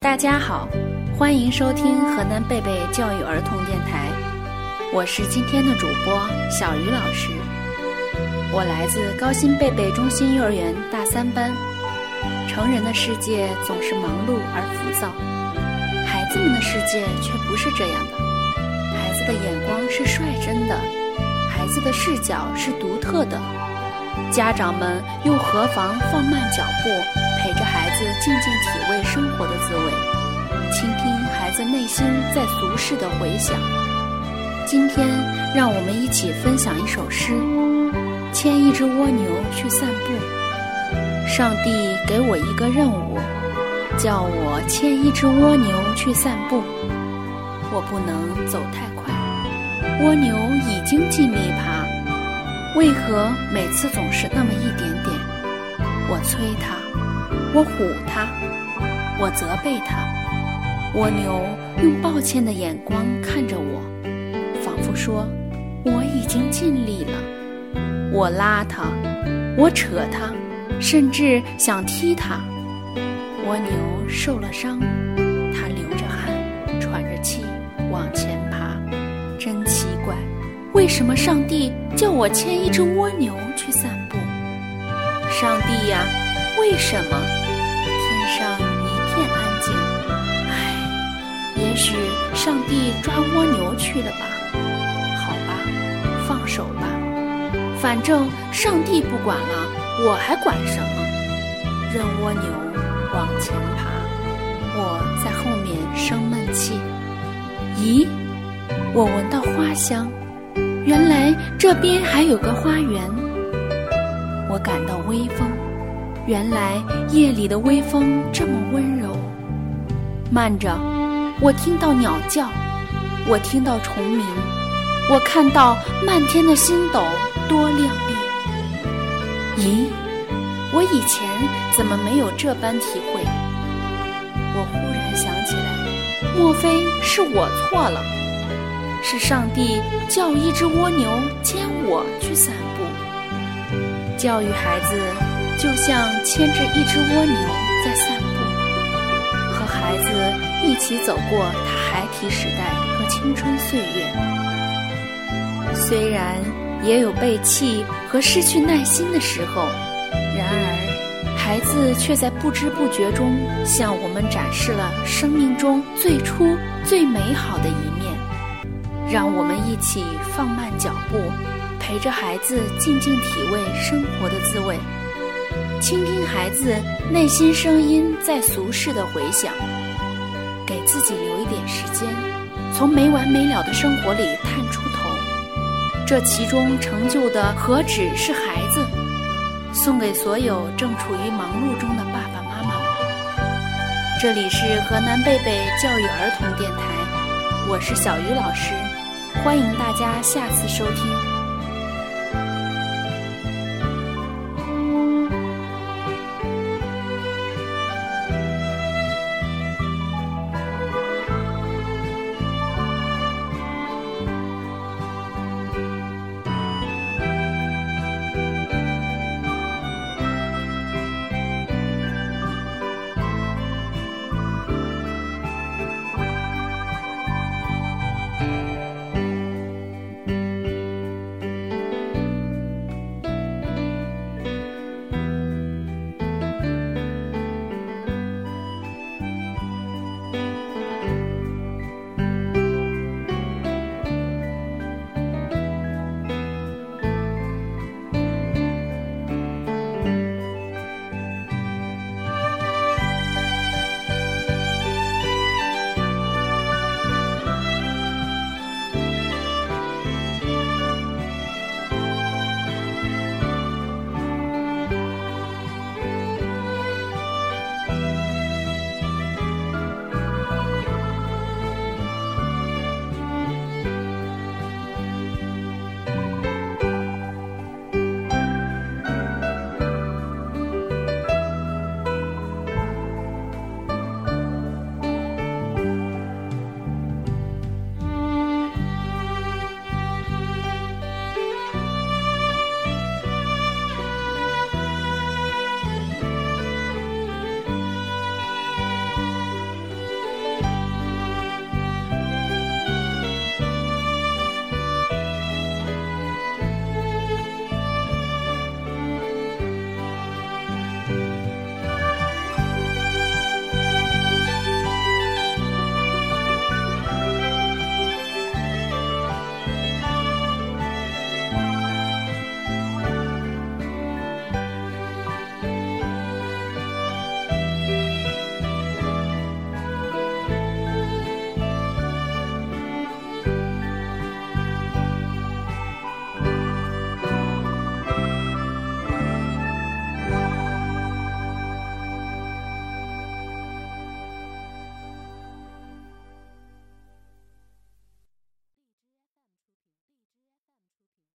大家好，欢迎收听河南贝贝教育儿童电台，我是今天的主播小鱼老师，我来自高新贝贝中心幼儿园大三班。成人的世界总是忙碌而浮躁，孩子们的世界却不是这样的。孩子的眼光是率真的，孩子的视角是独特的。家长们又何妨放慢脚步，陪着孩静静体味生活的滋味，倾听孩子内心在俗世的回响。今天，让我们一起分享一首诗：牵一只蜗牛去散步。上帝给我一个任务，叫我牵一只蜗牛去散步。我不能走太快，蜗牛已经尽力爬。为何每次总是那么一点点？我催它，我唬它，我责备它。蜗牛用抱歉的眼光看着我，仿佛说：“我已经尽力了。”我拉它，我扯它，甚至想踢它。蜗牛受了伤，它流着汗，喘着气往前爬，真奇怪。为什么上帝叫我牵一只蜗牛去散步？上帝呀，为什么？地抓蜗牛去了吧？好吧，放手吧。反正上帝不管了，我还管什么？任蜗牛往前爬，我在后面生闷气。咦，我闻到花香。原来这边还有个花园，我感到微风。原来夜里的微风这么温柔。慢着，我听到鸟叫，我听到虫鸣，我看到漫天的星斗多亮丽。咦，我以前怎么没有这般体会？我忽然想起来，莫非是我错了？是上帝叫一只蜗牛牵我去散步。教育孩子，就像牵着一只蜗牛在散步，一起走过他孩提时代和青春岁月。虽然也有被弃和失去耐心的时候，然而孩子却在不知不觉中向我们展示了生命中最初最美好的一面。让我们一起放慢脚步，陪着孩子静静体味生活的滋味，倾听孩子内心声音在俗世的回响，给自己留一点时间，从没完没了的生活里探出头。这其中成就的何止是孩子？送给所有正处于忙碌中的爸爸妈妈们。这里是河南贝贝教育儿童电台，我是小鱼老师。欢迎大家下次收听。